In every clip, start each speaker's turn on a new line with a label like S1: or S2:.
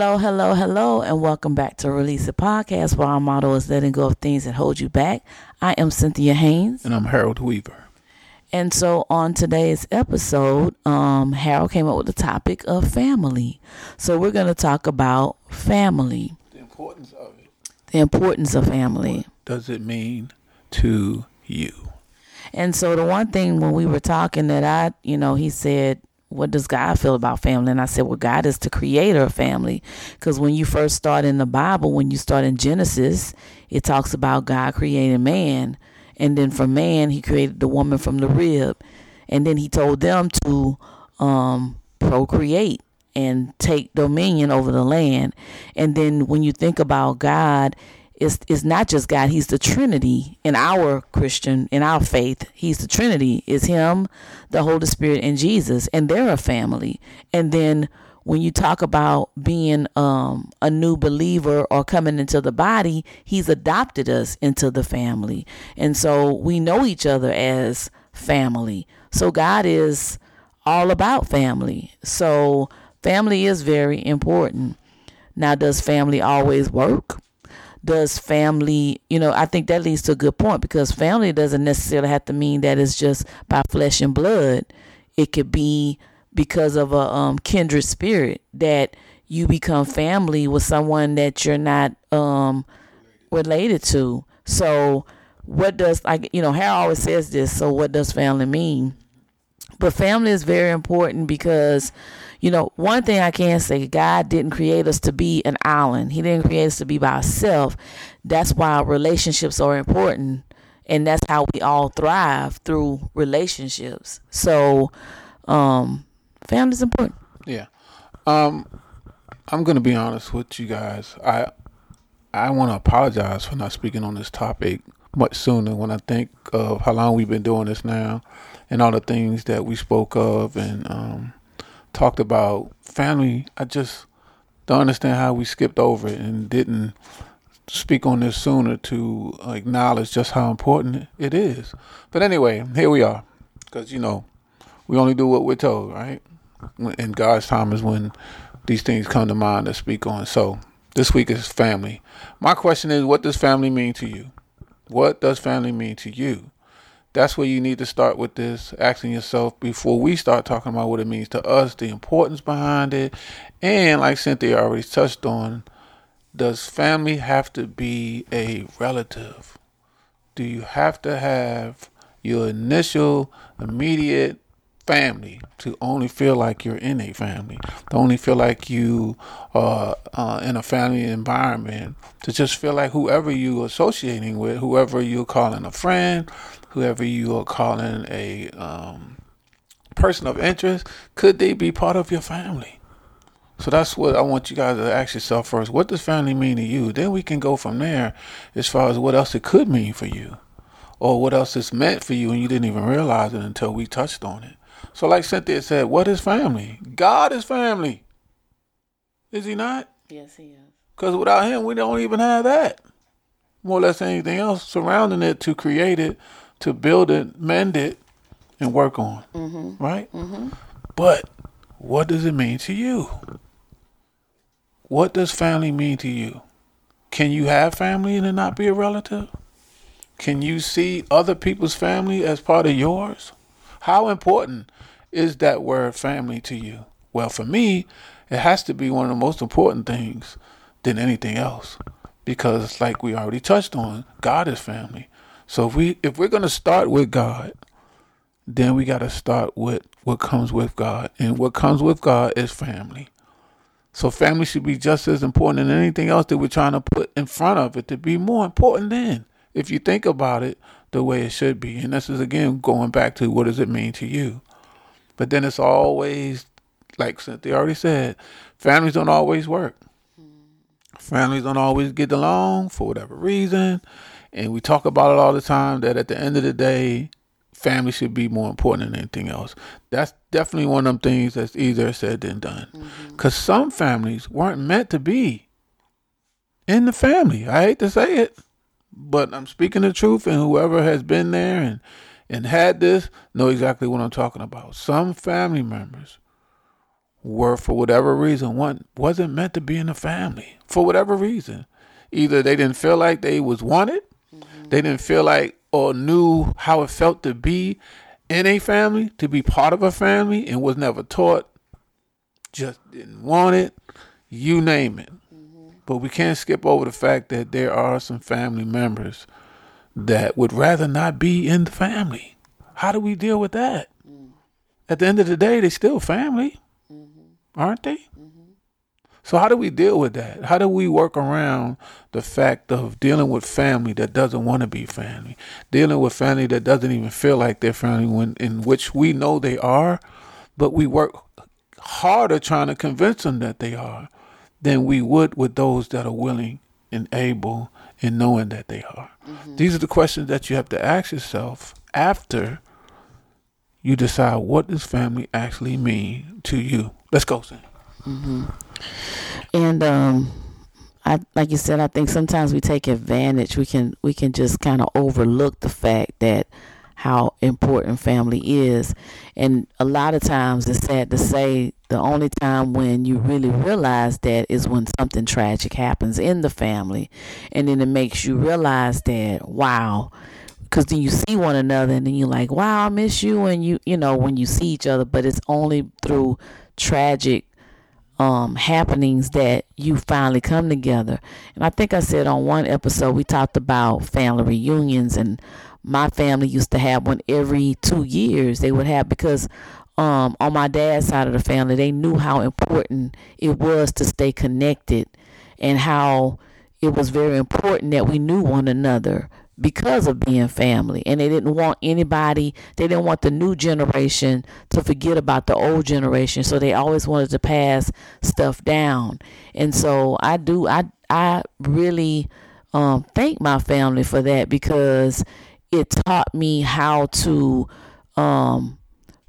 S1: Hello, hello, hello, and welcome back to Release It Podcast, where our motto is letting go of things that hold you back. I am Cynthia Haynes.
S2: And I'm Harold Weaver.
S1: And so on today's episode, um, Harold came up with the topic of family. So we're going to talk about family.
S2: The importance of it.
S1: The importance of family.
S2: What does it mean to you?
S1: And so the one thing when we were talking that I, you know, he said, what does God feel about family? And I said, well, God is the creator of family. Because when you first start in the Bible, when you start in Genesis, it talks about God creating man. And then from man, he created the woman from the rib. And then he told them to um, procreate and take dominion over the land. And then when you think about God, is is not just God. He's the Trinity in our Christian in our faith. He's the Trinity. Is Him, the Holy Spirit, and Jesus, and they're a family. And then when you talk about being um, a new believer or coming into the body, He's adopted us into the family, and so we know each other as family. So God is all about family. So family is very important. Now, does family always work? Does family, you know, I think that leads to a good point because family doesn't necessarily have to mean that it's just by flesh and blood. It could be because of a um, kindred spirit that you become family with someone that you're not um, related to. So, what does like you know? Harold always says this. So, what does family mean? But family is very important because you know, one thing I can say, God didn't create us to be an island. He didn't create us to be by ourselves. That's why relationships are important. And that's how we all thrive through relationships. So, um, family is important.
S2: Yeah. Um, I'm to be honest with you guys. I, I want to apologize for not speaking on this topic much sooner when I think of how long we've been doing this now and all the things that we spoke of and, um, talked about family, I just don't understand how we skipped over it and didn't speak on this sooner to acknowledge just how important it is. But anyway, here we are. Because, you know, we only do what we're told, right? And God's time is when these things come to mind to speak on. So this week is family. My question is what does family mean to you? What does family mean to you? That's where you need to start with this, asking yourself before we start talking about what it means to us, the importance behind it. And like Cynthia already touched on, does family have to be a relative? Do you have to have your initial, immediate family to only feel like you're in a family, to only feel like you are uh, in a family environment, to just feel like whoever you're associating with, whoever you're calling a friend, whoever you are calling a um, person of interest, could they be part of your family? So that's what I want you guys to ask yourself first. What does family mean to you? Then we can go from there as far as what else it could mean for you or what else it's meant for you and you didn't even realize it until we touched on it. So, like Cynthia said, what is family? God is family. Is he not?
S1: Yes, he is.
S2: Because without him, we don't even have that. More or less anything else surrounding it to create it to build it, mend it, and work on. Mm-hmm. Right? Mm-hmm. But what does it mean to you? What does family mean to you? Can you have family and not be a relative? Can you see other people's family as part of yours? How important is that word family to you? Well, for me, it has to be one of the most important things than anything else. Because, like we already touched on, God is family. So if we if we're gonna start with God, then we gotta start with what comes with God. And what comes with God is family. So family should be just as important as anything else that we're trying to put in front of it to be more important than if you think about it the way it should be. And this is again going back to what does it mean to you? But then it's always like Cynthia already said, families don't always work. Families don't always get along for whatever reason. And we talk about it all the time that at the end of the day, family should be more important than anything else. That's definitely one of them things that's easier said than done. Because mm-hmm. some families weren't meant to be in the family. I hate to say it, but I'm speaking the truth, and whoever has been there and and had this know exactly what I'm talking about. Some family members were for whatever reason one wasn't meant to be in the family for whatever reason. Either they didn't feel like they was wanted. They didn't feel like or knew how it felt to be in a family, to be part of a family, and was never taught, just didn't want it, you name it. Mm-hmm. But we can't skip over the fact that there are some family members that would rather not be in the family. How do we deal with that? Mm. At the end of the day, they're still family, mm-hmm. aren't they? So how do we deal with that? How do we work around the fact of dealing with family that doesn't want to be family, dealing with family that doesn't even feel like they're family, when in which we know they are, but we work harder trying to convince them that they are than we would with those that are willing and able and knowing that they are. Mm-hmm. These are the questions that you have to ask yourself after you decide what does family actually mean to you. Let's go, Sam.
S1: Mm-hmm. And um, I like you said, I think sometimes we take advantage. We can we can just kind of overlook the fact that how important family is. And a lot of times it's sad to say the only time when you really realize that is when something tragic happens in the family. And then it makes you realize that, wow, because then you see one another and then you're like, wow, I miss you. And you, you know, when you see each other, but it's only through tragic um, happenings that you finally come together. And I think I said on one episode we talked about family reunions, and my family used to have one every two years. They would have because um, on my dad's side of the family, they knew how important it was to stay connected, and how it was very important that we knew one another because of being family. And they didn't want anybody they didn't want the new generation to forget about the old generation. So they always wanted to pass stuff down. And so i do i i really um, thank my family for that because it taught me how to um,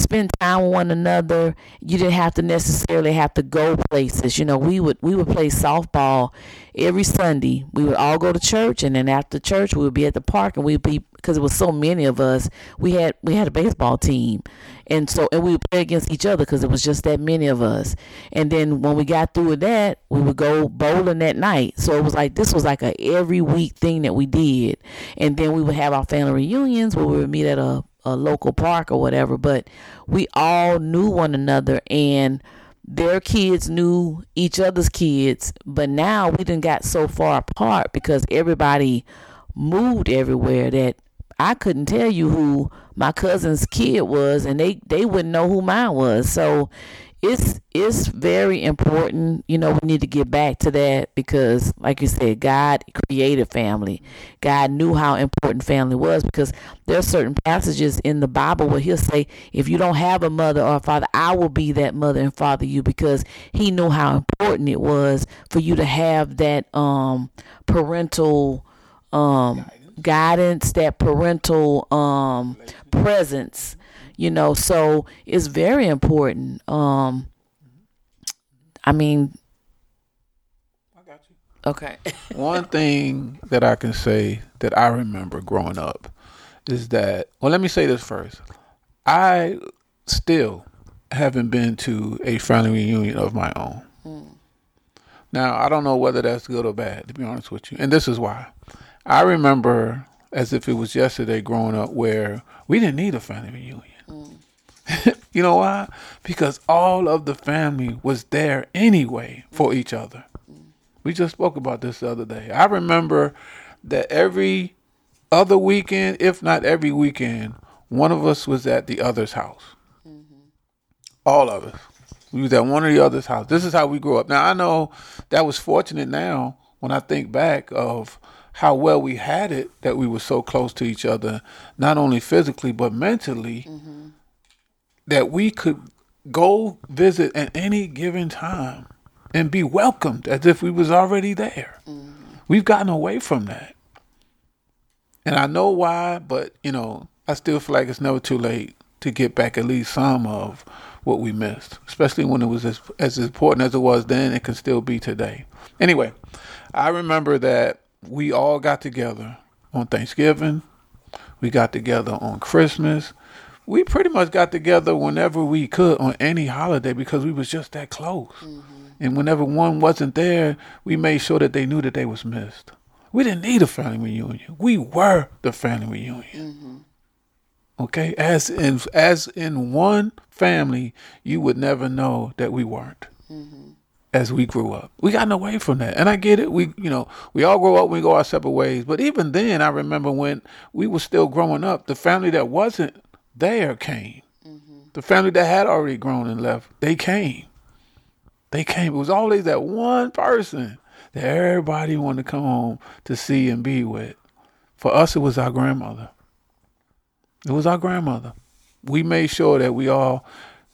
S1: spend time with one another. You didn't have to necessarily have to go places. You know, we would we would play softball every Sunday. We would all go to church, and then after church, we would be at the park, and we'd be because it was so many of us. We had we had a baseball team, and so and we would play against each other because it was just that many of us. And then when we got through with that, we would go bowling that night. So it was like this was like a every week thing that we did. And then we would have our family reunions where we would meet at a a local park or whatever, but we all knew one another and their kids knew each other's kids. But now we didn't got so far apart because everybody moved everywhere that I couldn't tell you who my cousin's kid was and they, they wouldn't know who mine was. So it's it's very important. You know, we need to get back to that because, like you said, God created family. God knew how important family was because there are certain passages in the Bible where He'll say, "If you don't have a mother or a father, I will be that mother and father you," because He knew how important it was for you to have that um, parental um, guidance, that parental um, presence you know so it's very important um i mean
S2: i got you.
S1: okay.
S2: One thing that i can say that i remember growing up is that well let me say this first. I still haven't been to a family reunion of my own. Mm. now i don't know whether that's good or bad to be honest with you and this is why. I remember as if it was yesterday growing up where we didn't need a family reunion you know why? Because all of the family was there anyway for each other. We just spoke about this the other day. I remember that every other weekend, if not every weekend, one of us was at the other's house. Mm-hmm. All of us. We was at one of the other's house. This is how we grew up. Now I know that was fortunate now when I think back of how well we had it that we were so close to each other, not only physically but mentally. Mm-hmm that we could go visit at any given time and be welcomed as if we was already there. Mm-hmm. We've gotten away from that. And I know why, but you know, I still feel like it's never too late to get back at least some of what we missed, especially when it was as, as important as it was then, it can still be today. Anyway, I remember that we all got together on Thanksgiving, we got together on Christmas, we pretty much got together whenever we could on any holiday because we was just that close. Mm-hmm. And whenever one wasn't there, we made sure that they knew that they was missed. We didn't need a family reunion. We were the family reunion. Mm-hmm. Okay, as in as in one family, you would never know that we weren't. Mm-hmm. As we grew up, we gotten away from that, and I get it. We, you know, we all grow up, we go our separate ways. But even then, I remember when we were still growing up, the family that wasn't there came. Mm-hmm. The family that had already grown and left, they came. They came. It was always that one person that everybody wanted to come home to see and be with. For us, it was our grandmother. It was our grandmother. We made sure that we all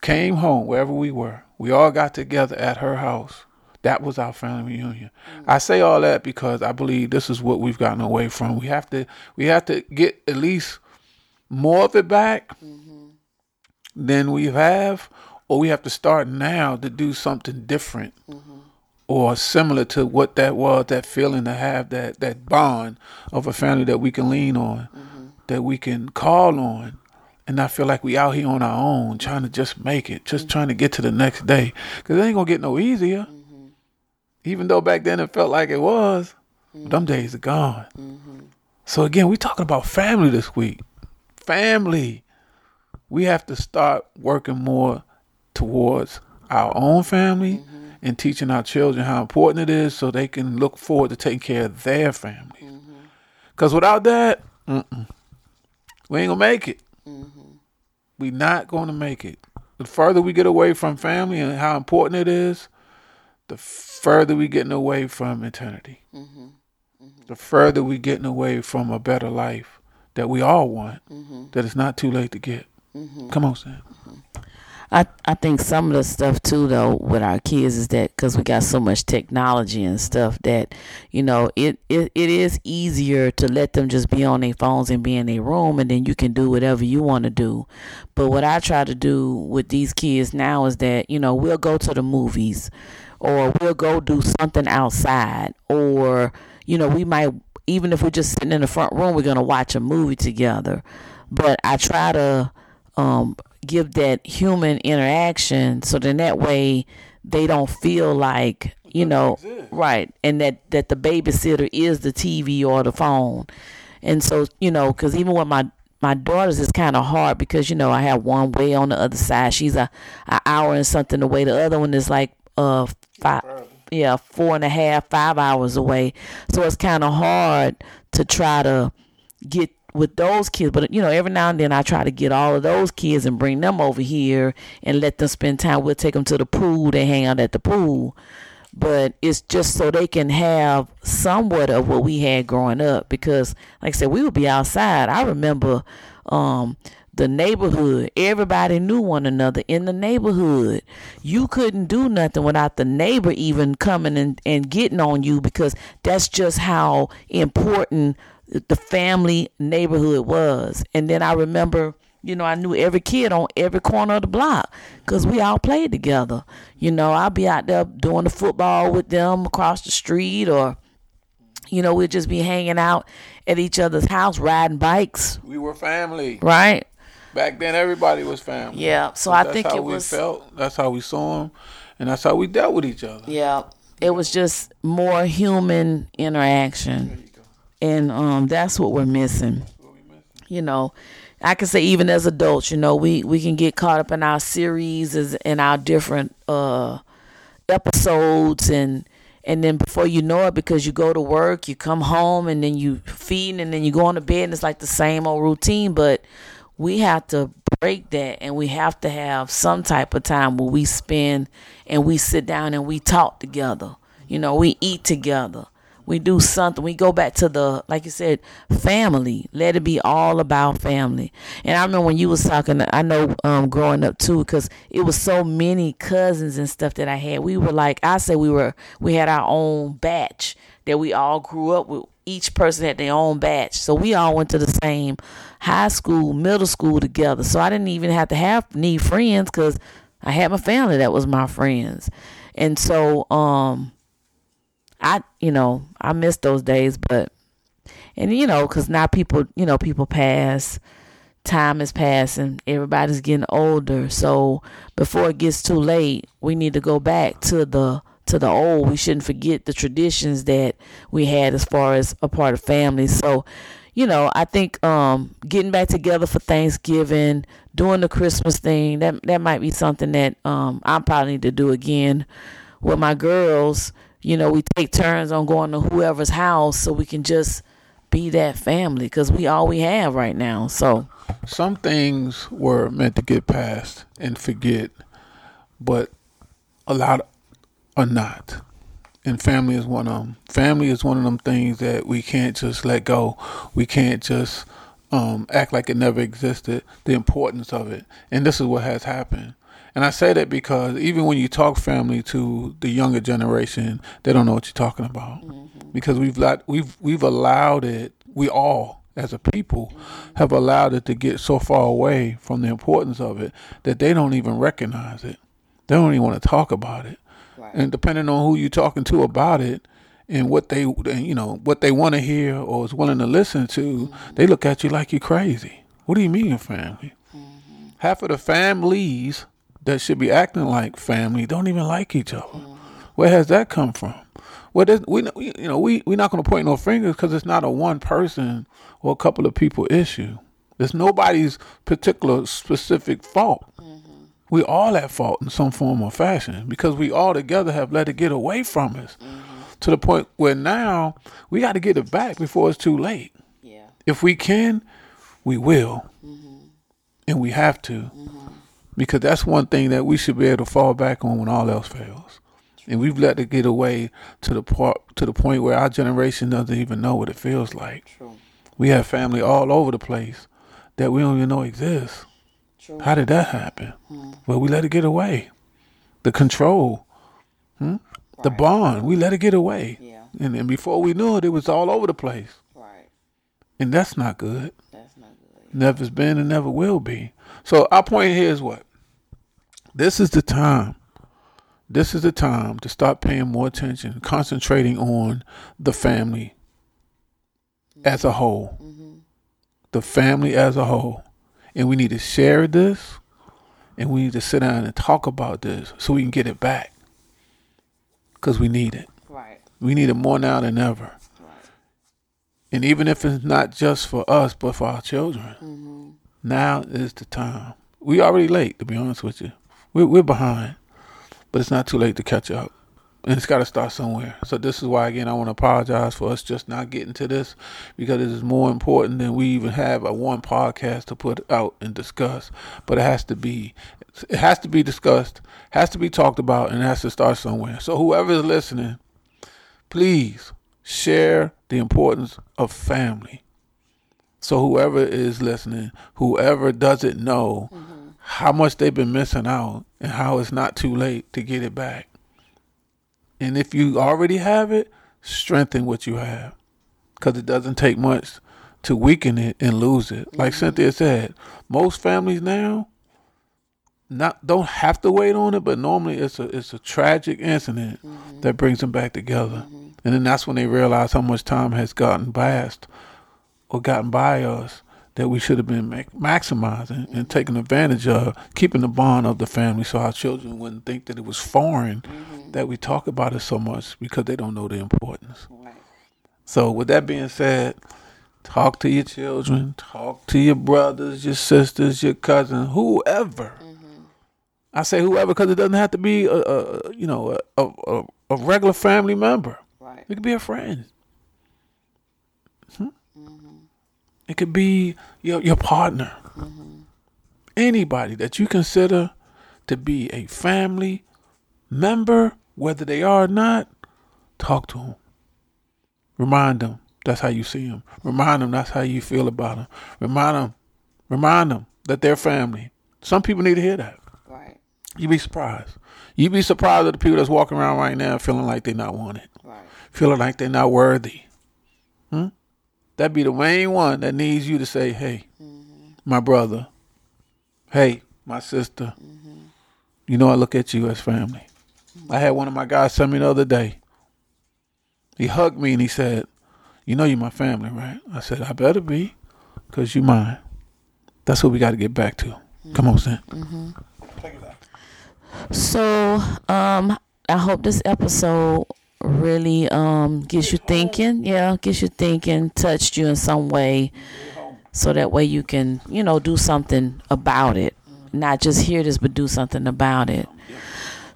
S2: came home wherever we were. We all got together at her house. That was our family reunion. Mm-hmm. I say all that because I believe this is what we've gotten away from. We have to we have to get at least more of it back mm-hmm. than we have, or we have to start now to do something different mm-hmm. or similar to what that was, that feeling to have that that bond of a family that we can lean on. Mm-hmm that we can call on and not feel like we out here on our own trying to just make it, just mm-hmm. trying to get to the next day. Because it ain't going to get no easier. Mm-hmm. Even though back then it felt like it was, mm-hmm. them days are gone. Mm-hmm. So again, we talking about family this week. Family. We have to start working more towards our own family mm-hmm. and teaching our children how important it is so they can look forward to taking care of their families. Because mm-hmm. without that. We ain't gonna make it. Mm-hmm. We not gonna make it. The further we get away from family and how important it is, the further we getting away from eternity. Mm-hmm. Mm-hmm. The further we getting away from a better life that we all want. Mm-hmm. That it's not too late to get. Mm-hmm. Come on, Sam.
S1: I I think some of the stuff too though with our kids is that because we got so much technology and stuff that you know it, it it is easier to let them just be on their phones and be in their room and then you can do whatever you want to do. But what I try to do with these kids now is that you know we'll go to the movies or we'll go do something outside or you know we might even if we're just sitting in the front room we're gonna watch a movie together. But I try to um, give that human interaction so then that way they don't feel like you know right and that that the babysitter is the tv or the phone. And so you know because even with my my daughters is kind of hard because you know i have one way on the other side. She's a, a hour and something away. The other one is like uh five yeah four and a half five hours away. So it's kind of hard to try to get with those kids. But you know, every now and then I try to get all of those kids and bring them over here and let them spend time. We'll take them to the pool. They hang out at the pool. But it's just so they can have somewhat of what we had growing up. Because, like I said, we would be outside. I remember um, the neighborhood. Everybody knew one another in the neighborhood. You couldn't do nothing without the neighbor even coming and, and getting on you because that's just how important the family neighborhood was. And then I remember, you know, I knew every kid on every corner of the block because we all played together. You know, I'd be out there doing the football with them across the street or, you know, we'd just be hanging out at each other's house riding bikes.
S2: We were family.
S1: Right.
S2: Back then, everybody was family.
S1: Yeah. So I think it was.
S2: How we felt. That's how we saw them, and that's how we dealt with each other.
S1: Yeah. It was just more human interaction and um, that's what we're missing. You know, I can say even as adults, you know, we we can get caught up in our series and our different uh, episodes and and then before you know it because you go to work you come home and then you feed and then you go on to bed and it's like the same old routine. But we have to break that and we have to have some type of time where we spend and we sit down and we talk together. You know we eat together we do something. We go back to the, like you said, family. Let it be all about family. And I remember when you was talking, I know um, growing up too, because it was so many cousins and stuff that I had. We were like, I say we were, we had our own batch that we all grew up with. Each person had their own batch. So we all went to the same high school, middle school together. So I didn't even have to have need friends because I had my family that was my friends. And so, um, I, you know, I miss those days, but, and you know, because now people, you know, people pass, time is passing, everybody's getting older. So before it gets too late, we need to go back to the to the old. We shouldn't forget the traditions that we had as far as a part of family. So, you know, I think um, getting back together for Thanksgiving, doing the Christmas thing, that that might be something that um, I probably need to do again with my girls. You know, we take turns on going to whoever's house so we can just be that family because we all we have right now. So
S2: some things were meant to get past and forget, but a lot are not. And family is one of them. Family is one of them things that we can't just let go. We can't just um, act like it never existed. The importance of it, and this is what has happened. And I say that because even when you talk family to the younger generation, they don't know what you're talking about mm-hmm. because we've let, we've we've allowed it. We all, as a people, have allowed it to get so far away from the importance of it that they don't even recognize it. They don't even want to talk about it. Right. And depending on who you're talking to about it, and what they you know what they want to hear or is willing to listen to, mm-hmm. they look at you like you're crazy. What do you mean, family? Mm-hmm. Half of the families that should be acting like family don't even like each other. Where has that come from? Well, we you know we we're not going to point no fingers because it's not a one person or a couple of people issue. It's nobody's particular specific fault. Mm-hmm. We all at fault in some form or fashion because we all together have let it get away from us mm-hmm. to the point where now we got to get it back before it's too late. Yeah. If we can, we will, mm-hmm. and we have to mm-hmm because that's one thing that we should be able to fall back on when all else fails. And we've let it get away to the part to the point where our generation doesn't even know what it feels like. True. We have family all over the place that we don't even know exists. True. How did that happen? Hmm. Well, we let it get away. The control, hmm? right. the bond, we let it get away. Yeah. And, then before we knew it, it was all over the place. Right. And that's not good. That's not good. Never's been and never will be. So our point here is what? This is the time. This is the time to start paying more attention, concentrating on the family as a whole. Mm-hmm. The family as a whole. And we need to share this and we need to sit down and talk about this so we can get it back. Because we need it. Right. We need it more now than ever. Right. And even if it's not just for us, but for our children, mm-hmm. now is the time. We already late, to be honest with you. We're, we're behind, but it's not too late to catch up. And it's got to start somewhere. So this is why, again, I want to apologize for us just not getting to this because it is more important than we even have a one podcast to put out and discuss. But it has to be, it has to be discussed, has to be talked about, and it has to start somewhere. So whoever is listening, please share the importance of family. So whoever is listening, whoever doesn't know. Mm-hmm how much they've been missing out and how it's not too late to get it back. And if you already have it, strengthen what you have because it doesn't take much to weaken it and lose it. Like mm-hmm. Cynthia said, most families now not don't have to wait on it, but normally it's a it's a tragic incident mm-hmm. that brings them back together. Mm-hmm. And then that's when they realize how much time has gotten past or gotten by us that we should have been maximizing and taking advantage of, keeping the bond of the family so our children wouldn't think that it was foreign mm-hmm. that we talk about it so much because they don't know the importance. Right. So, with that being said, talk to your children, talk to your brothers, your sisters, your cousins, whoever. Mm-hmm. I say whoever because it doesn't have to be a, a you know a, a, a regular family member. Right. It could be a friend. It could be your your partner. Mm-hmm. Anybody that you consider to be a family member, whether they are or not, talk to them. Remind them that's how you see them. Remind them that's how you feel about them. Remind them, remind them that they're family. Some people need to hear that. Right. You'd be surprised. You'd be surprised at the people that's walking around right now feeling like they're not wanted. Right. Feeling like they're not worthy. That be the main one that needs you to say, "Hey, mm-hmm. my brother. Hey, my sister. Mm-hmm. You know I look at you as family." Mm-hmm. I had one of my guys tell me the other day. He hugged me and he said, "You know you're my family, right?" I said, "I better be, cause you mine." That's what we got to get back to. Come on.
S1: Mm-hmm. So, um, I hope this episode really um gets you thinking. Yeah, gets you thinking, touched you in some way, so that way you can, you know, do something about it. Not just hear this, but do something about it.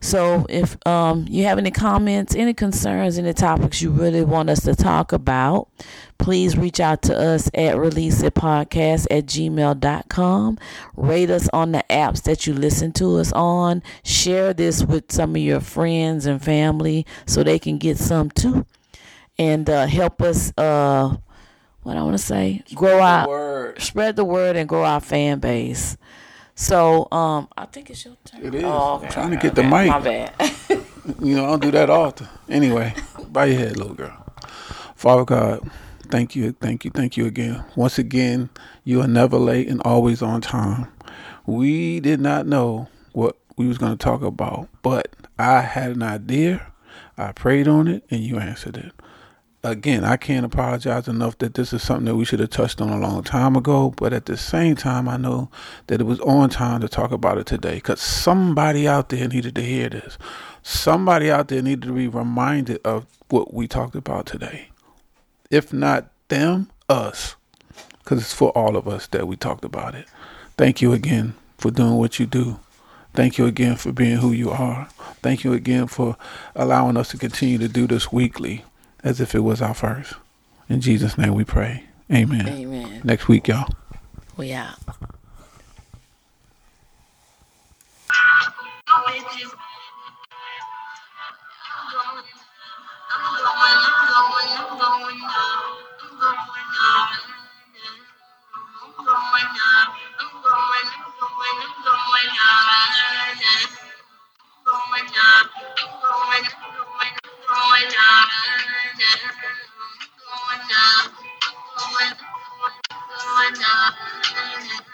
S1: So if um, you have any comments, any concerns, any topics you really want us to talk about, please reach out to us at release it podcast at gmail.com. Rate us on the apps that you listen to us on. Share this with some of your friends and family so they can get some too. And uh, help us, uh, what I want to say, grow our, spread the word and grow our fan base. So um, I think it's your turn.
S2: It is. Oh, okay. I'm trying to get the mic.
S1: My bad.
S2: you know, I don't do that often. Anyway, bow your head, little girl. Father God, thank you, thank you, thank you again. Once again, you are never late and always on time. We did not know what we was going to talk about, but I had an idea. I prayed on it, and you answered it again, I can't apologize enough that this is something that we should have touched on a long time ago. But at the same time, I know that it was on time to talk about it today because somebody out there needed to hear this. Somebody out there needed to be reminded of what we talked about today. If not them, us. Because it's for all of us that we talked about it. Thank you again for doing what you do. Thank you again for being who you are. Thank you again for allowing us to continue to do this weekly as if it was our first. In Jesus' name we pray. Amen.
S1: Amen.
S2: Next week, y'all.
S1: We out. I'm going up. Going up, going up, going up, going up.